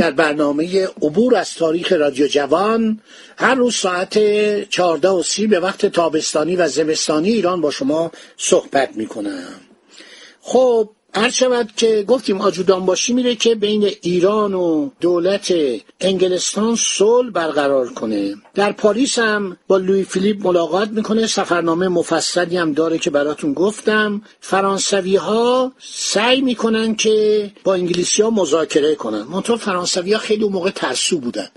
در برنامه عبور از تاریخ رادیو جوان هر روز ساعت چهارده و سی به وقت تابستانی و زمستانی ایران با شما صحبت می کنم خب هر شود که گفتیم آجودان باشی میره که بین ایران و دولت انگلستان صلح برقرار کنه. در پاریس هم با لوی فیلیپ ملاقات می‌کنه. سفرنامه مفصلی هم داره که براتون گفتم. فرانسوی ها سعی می‌کنن که با انگلیسی ها مذاکره کنن. منطقه فرانسوی ها خیلی اون موقع ترسو بودن.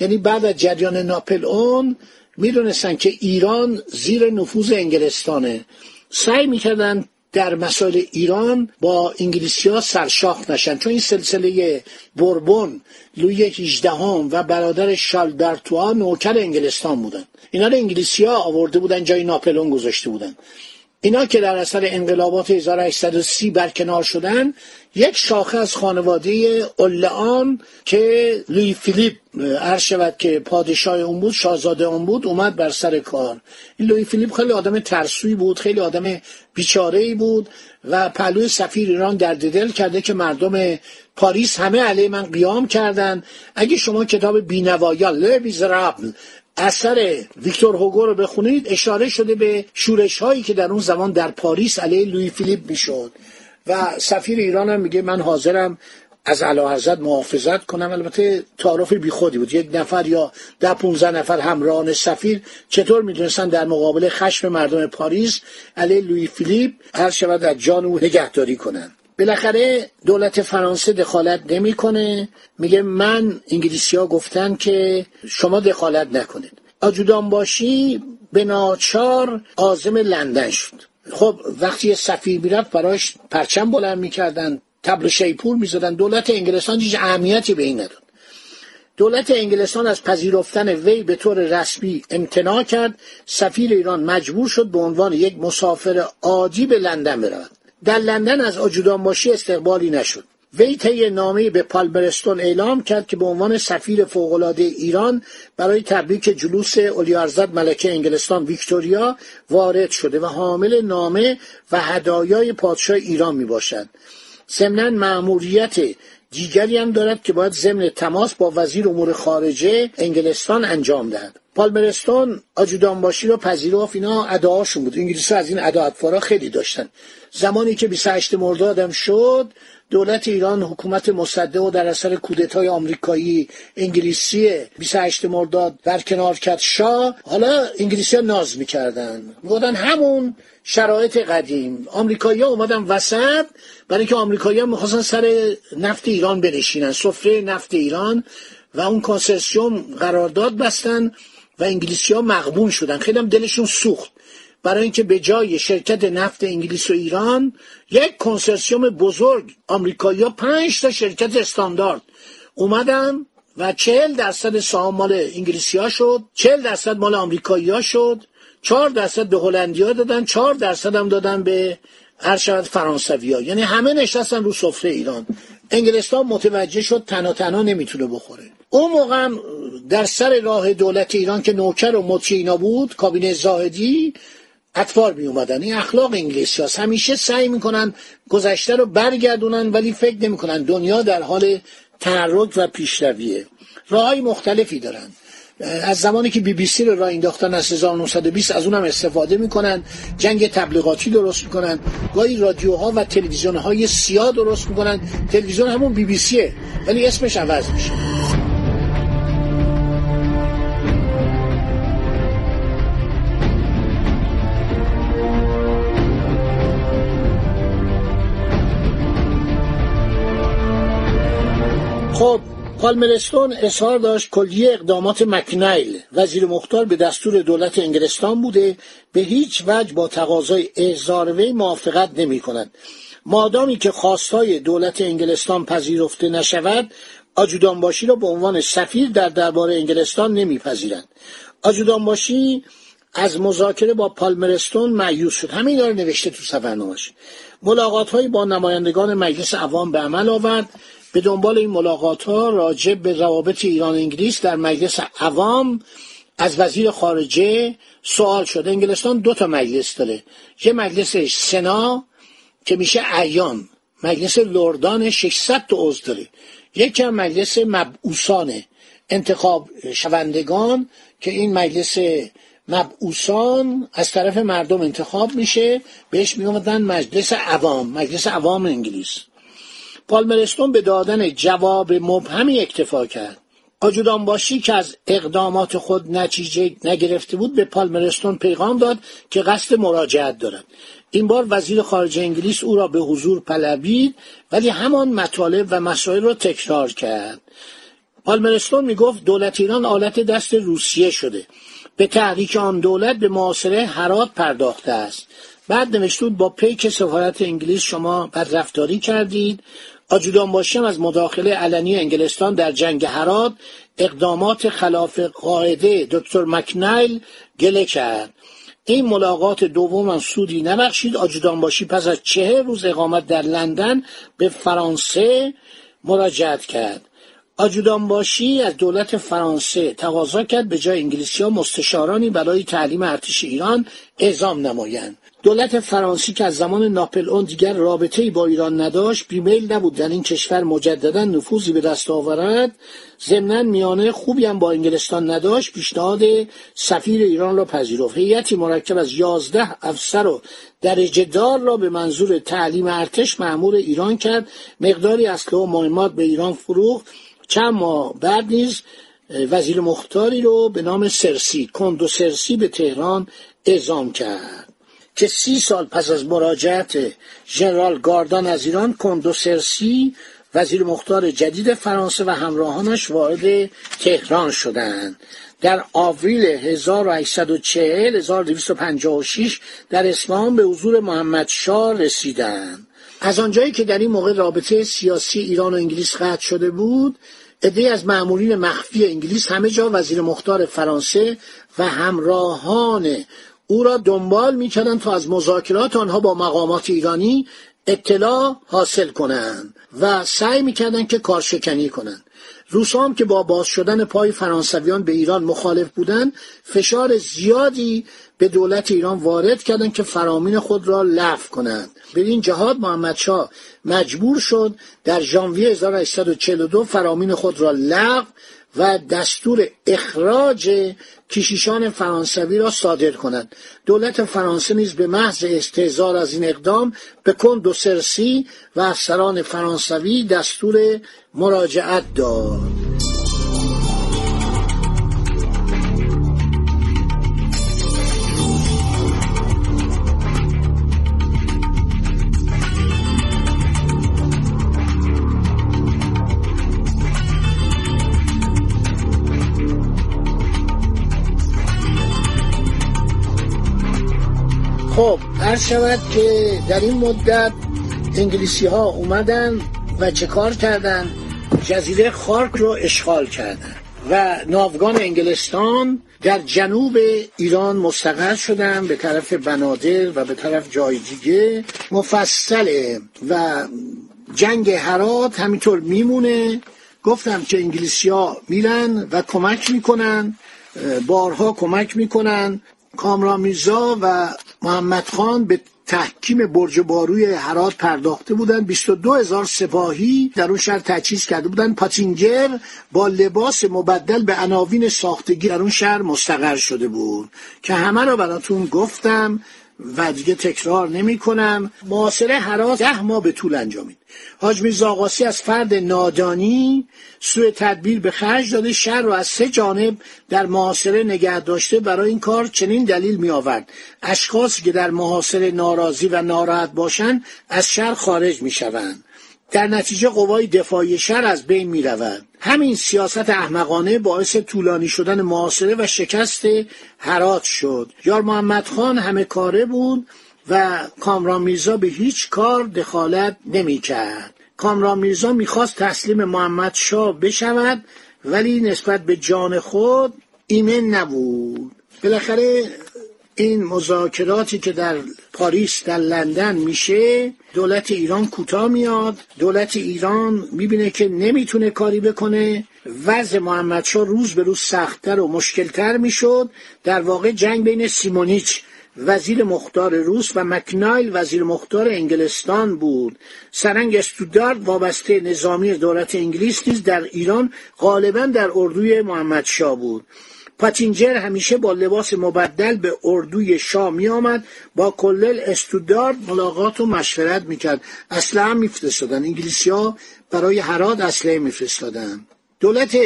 یعنی بعد از جریان ناپل اون می‌دونستن که ایران زیر نفوذ انگلستانه. سعی می‌کردن در مسائل ایران با انگلیسی ها سرشاخ نشن. چون این سلسله بربون لوی 18 هم و برادر شالبرتوها نوکر انگلستان بودن. اینا رو انگلیسی ها آورده بودن جای ناپلون گذاشته بودن. اینا که در اثر انقلابات 1830 برکنار شدن یک شاخه از خانواده اولعان که لوی فیلیپ عرض شود که پادشاه اون بود شاهزاده اون بود اومد بر سر کار. این لوی فیلیپ خیلی آدم ترسوی بود خیلی آدم بیچاره ای بود و پهلوی سفیر ایران درد دل کرده که مردم پاریس همه علیه من قیام کردن. اگه شما کتاب بینوایان Les Misérables اثر ویکتور هوگو رو بخونید اشاره شده به شورش هایی که در اون زمان در پاریس علیه لوی فیلیپ می‌شد. و سفیر ایران هم میگه من حاضرم از علا حضرت محافظت کنم. البته تعارف بیخودی بود. یک نفر یا ده پونزه نفر همراهان سفیر چطور می‌دونستن در مقابل خشم مردم پاریس علیه لوی فیلیپ هر شود از جان او نگهداری کنن بالاخره دولت فرانسه دخالت نمی‌کنه. میگه من انگلیسی ها گفتن که شما دخالت نکنید. آجودان باشی به ناچار آزم لندن شد. خب وقتی سفیر می‌رفت براش پرچم بلند می‌کردن تبل شیپور می‌زدن. دولت انگلستان هیچ اهمیتی به این نداد. دولت انگلستان از پذیرفتن وی به طور رسمی امتناع کرد. سفیر ایران مجبور شد به عنوان یک مسافر عادی به لندن برود. در لندن از آجودان باشی استقبالی نشد. وی طی نامه به پالمرستون اعلام کرد که به عنوان سفیر فوقالعاده ایران برای تبریک جلوس اولیارزد ملکه انگلستان ویکتوریا وارد شده و حامل نامه و هدایای پادشاه ایران می باشد ضمنا مأموریت دیگری هم دارد که باید ضمن تماس با وزیر امور خارجه انگلستان انجام دهد. پالمرستون آجودانباشی رو پذیرفت اینا ادعاشون بود. انگلیسی از این ادا خیلی داشتن. زمانی که 28 مردادم شد دولت ایران حکومت مصدق و در اثر کودتای آمریکایی انگلیسی 28 مرداد برکنار کرد شاه. حالا انگلیسی ها ناز می‌کردن. می‌گفتن همون شرایط قدیم. آمریکایی ها اومدن وسط برای اینکه آمریکایی ها می‌خواستن سر نفت ایران بنشینن. سفره نفت ایران و اون کنسرسیوم قرارداد بستن. و انگلیسی ها مغبون شدن. خیلی هم دلشون سوخت. برای اینکه به جای شرکت نفت انگلیس و ایران یک کنسرسیوم بزرگ آمریکایی ها پنج تا شرکت استاندارد اومدن و چهل درصد سهام مال انگلیسی ها شد چهل درصد مال آمریکایی ها شد چهار درصد به هلندی ها دادن چهار درصد هم دادن به هر شود فرانسوی ها یعنی همه نشستن رو سفره ایران. انگلستان متوجه شد تنها تنها نمی‌تونه بخوره. اون موقع هم در سر راه دولت ایران که نوکر و مطیع اینا بود کابینه زاهدی اطفار می اومدن این اخلاق انگلیسی هست همیشه سعی می‌کنن گذشته رو برگردونن ولی فکر نمی‌کنن دنیا در حال تحرک و پیشرویه. راه های مختلفی دارن. از زمانی که بی بی سی رو راه انداختن از 1920 از اونم استفاده می‌کنن. جنگ تبلیغاتی درست می‌کنن. گاهی رادیوها و تلویزیون های سیاه درست می‌کنن. تلویزیون همون بی بی سیه ولی اسمش عوض میشه. خب پالمرستون اظهار داشت کلیه اقدامات مکنایل. وزیر مختار به دستور دولت انگلستان بوده به هیچ وجه با تقاضای احضار وی موافقت نمی کند. مادامی که خواستای دولت انگلستان پذیرفته نشود آجودانباشی را به عنوان سفیر در دربار انگلستان نمیپذیرند آجودانباشی از مذاکره با پالمرستون معیوس شد. همین رو نوشته تو سفرنامه‌اش ملاقات با نمایندگان مجلس عوام به عمل آورد. به دنبال این ملاقات ها راجع به روابط ایران انگلیس در مجلس عوام از وزیر خارجه سوال شد انگلستان دو تا مجلس داره. یه مجلس سنا که میشه ایان مجلس لردان 600 تا عضو داره. یکی هم مجلس مبعوثانه. انتخاب شوندگان که این مجلس مبعوثان از طرف مردم انتخاب میشه. بهش می‌گفتن مجلس عوام. مجلس عوام انگلیس. پالمرستون به دادن جواب مبهمی اکتفا کرد. آجودان باشی که از اقدامات خود نتیجه نگرفته بود به پالمرستون پیغام داد که قصد مراجعت دارد. این بار وزیر خارجه انگلیس او را به حضور پلبید ولی همان مطالب و مسائل را تکرار کرد. پالمرستون می‌گفت دولت ایران آلت دست روسیه شده. به تحریک آن دولت به معاصره حرات پرداخته است. بعد نوشتود با پیک سفارت انگلیس شما بدرفتاری کردید. آجودان باشیم از مداخله علنی انگلستان در جنگ هرات اقدامات خلاف قاعده دکتر مکنایل گله کرد این ملاقات دوم سودی نبخشید. آجودان باشی پس از چهر روز اقامت در لندن به فرانسه مراجعت کرد. آجودان باشی از دولت فرانسه تقاضا کرد به جای انگلیسی ها مستشارانی برای تعلیم ارتش ایران اعزام نمایند. دولت فرانسی که از زمان ناپل اون دیگر رابطه با ایران نداشت بیمیل نبود در این کشور مجددا نفوذی به دست آورد. ضمنا میانه خوبی هم با انگلستان نداشت پیشنهاد سفیر ایران را پذیرفت. هیئتی مرکب از یازده افسر و درجه دار را به منظور تعلیم ارتش معمور ایران کرد. مقداری اسلحه و مهمات به ایران فروخت. چند ماه بعد نیز وزیر مختاری رو به نام سرسی کندو سرسی به تهران اعزام کرد که سی سال پس از مراجعت ژنرال گاردان از ایران کندو سرسی وزیر مختار جدید فرانسه و همراهانش وارد تهران شدند. در آوریل 1840 1256 در اصفهان به حضور محمد شاه رسیدند. از آنجایی که در این موقع رابطه سیاسی ایران و انگلیس قطع شده بود عده از مأمورین مخفی انگلیس همه جا وزیر مختار فرانسه و همراهان او را دنبال می‌کردند تا از مذاکرات آنها با مقامات ایرانی اطلاع حاصل کنند و سعی می‌کردند که کارشکنی کنند. روسام که با باز شدن پای فرانسویان به ایران مخالف بودند فشار زیادی به دولت ایران وارد کردند که فرامین خود را لغو کنند. به این جهاد محمد شاه مجبور شد در ژانویه 1842 فرامین خود را لغو و دستور اخراج کشیشان فرانسوی را صادر کند. دولت فرانسه نیز به محض استهزار از این اقدام به کند و سرسی و افسران فرانسوی دستور مراجعت داد. خب عرض شود که در این مدت انگلیسی ها اومدن و چه کار کردن؟ جزیره خارک رو اشغال کردن و ناوگان انگلستان در جنوب ایران مستقر شدن به طرف بنادر و به طرف جای دیگه. مفصله و جنگ هرات همینطور میمونه. گفتم که انگلیسی ها میرن و کمک می‌کنن بارها کمک می‌کنن. کامران میرزا و محمد خان به تحکیم برج باروی هرات پرداخته بودند. 22 هزار سپاهی در اون شهر تجهیز کرده بودند. پاتینجر با لباس مبدل به عناوین ساختگی در اون شهر مستقر شده بود. که همه را براتون گفتم و دیگه تکرار نمی کنم معاصره حراس ده ماه به طول انجامید. حاج میرزا آقاسی از فرد نادانی سوء تدبیر به خرج داده شهر را از سه جانب در محاصره نگه داشته. برای این کار چنین دلیل می آورد اشخاصی که در محاصره ناراضی و ناراحت باشند از شهر خارج می شوند در نتیجه قوای دفاعی شهر از بین می رود. همین سیاست احمقانه باعث طولانی شدن معاصره و شکست هرات شد. یار محمد خان همه کاره بود و کامران میرزا به هیچ کار دخالت نمی کرد کامران میرزا می‌خواست تسلیم محمد شاه بشود ولی نسبت به جان خود ایمن نبود. بالاخره این مذاکراتی که در پاریس در لندن میشه دولت ایران کوتاه میاد. دولت ایران می‌بینه که نمی‌تونه کاری بکنه. وضع محمدشاه روز به روز سختتر و مشکلتر می‌شد. در واقع جنگ بین سیمونیچ وزیر مختار روس و مکنایل وزیر مختار انگلستان بود. سرنگ استودارد وابسته نظامی دولت انگلیس نیز در ایران غالبا در اردوی محمدشاه بود. پاتینجر همیشه با لباس مبدل به اردوی شاه می آمد با کلل استودارد ملاقات و مشورت می‌کرد. اسلحه هم میفرستادن. انگلیسی ها برای هرات اسلحه میفرستادن. دولت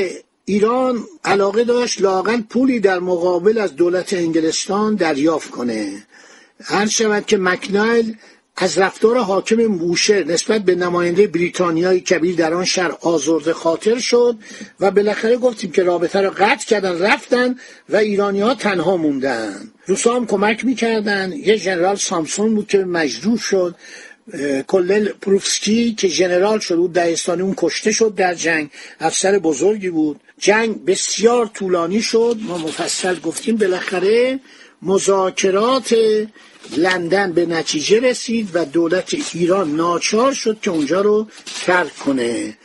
ایران علاقه داشت لاقل پولی در مقابل از دولت انگلستان دریافت کنه. هر شود که مکنایل از رفتار حاکم موشر نسبت به نماینده بریتانیای کبیر در آن شهر آزرده خاطر شد و بالاخره گفتیم که رابطه را قطع کردن رفتن و ایرانی ها تنها موندن. روسا هم کمک می‌کردن. یه جنرال سامسون بود که مجروح شد. کلل پروفسکی که ژنرال شد بود دهستانی اون کشته شد در جنگ. افسر بزرگی بود. جنگ بسیار طولانی شد. ما مفصل گفتیم. بالاخره مذاکرات لندن به نتیجه رسید و دولت ایران ناچار شد که اونجا رو ترک کنه.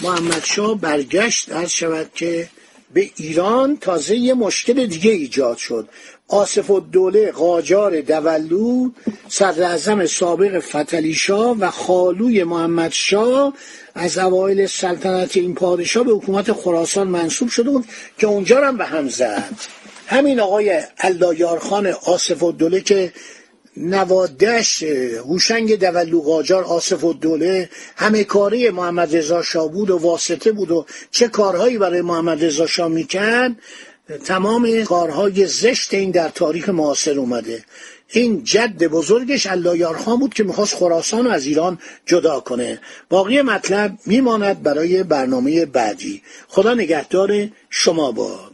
محمد شاه برگشت از شود که به ایران تازه یه مشکل دیگه ایجاد شد. آصف الدوله قاجار دولو صدر سابق فتلی شاه و خالوی محمد شاه از اوایل سلطنت این پادشاه به حکومت خراسان منصوب شده بود که اونجا هم به هم زد. همین آقای اللایارخان آصف الدوله که نوادش هوشنگ دولو قاجار آصف الدوله همه کاری محمد رضا شاه بود و واسطه بود و چه کارهایی برای محمد رضا شاه می‌کرد تمام کارهای زشت این در تاریخ معاصر اومده. این جد بزرگش اللایارخان بود که می‌خواست خراسان از ایران جدا کنه. باقی مطلب میماند برای برنامه بعدی. خدا نگهدار شما باد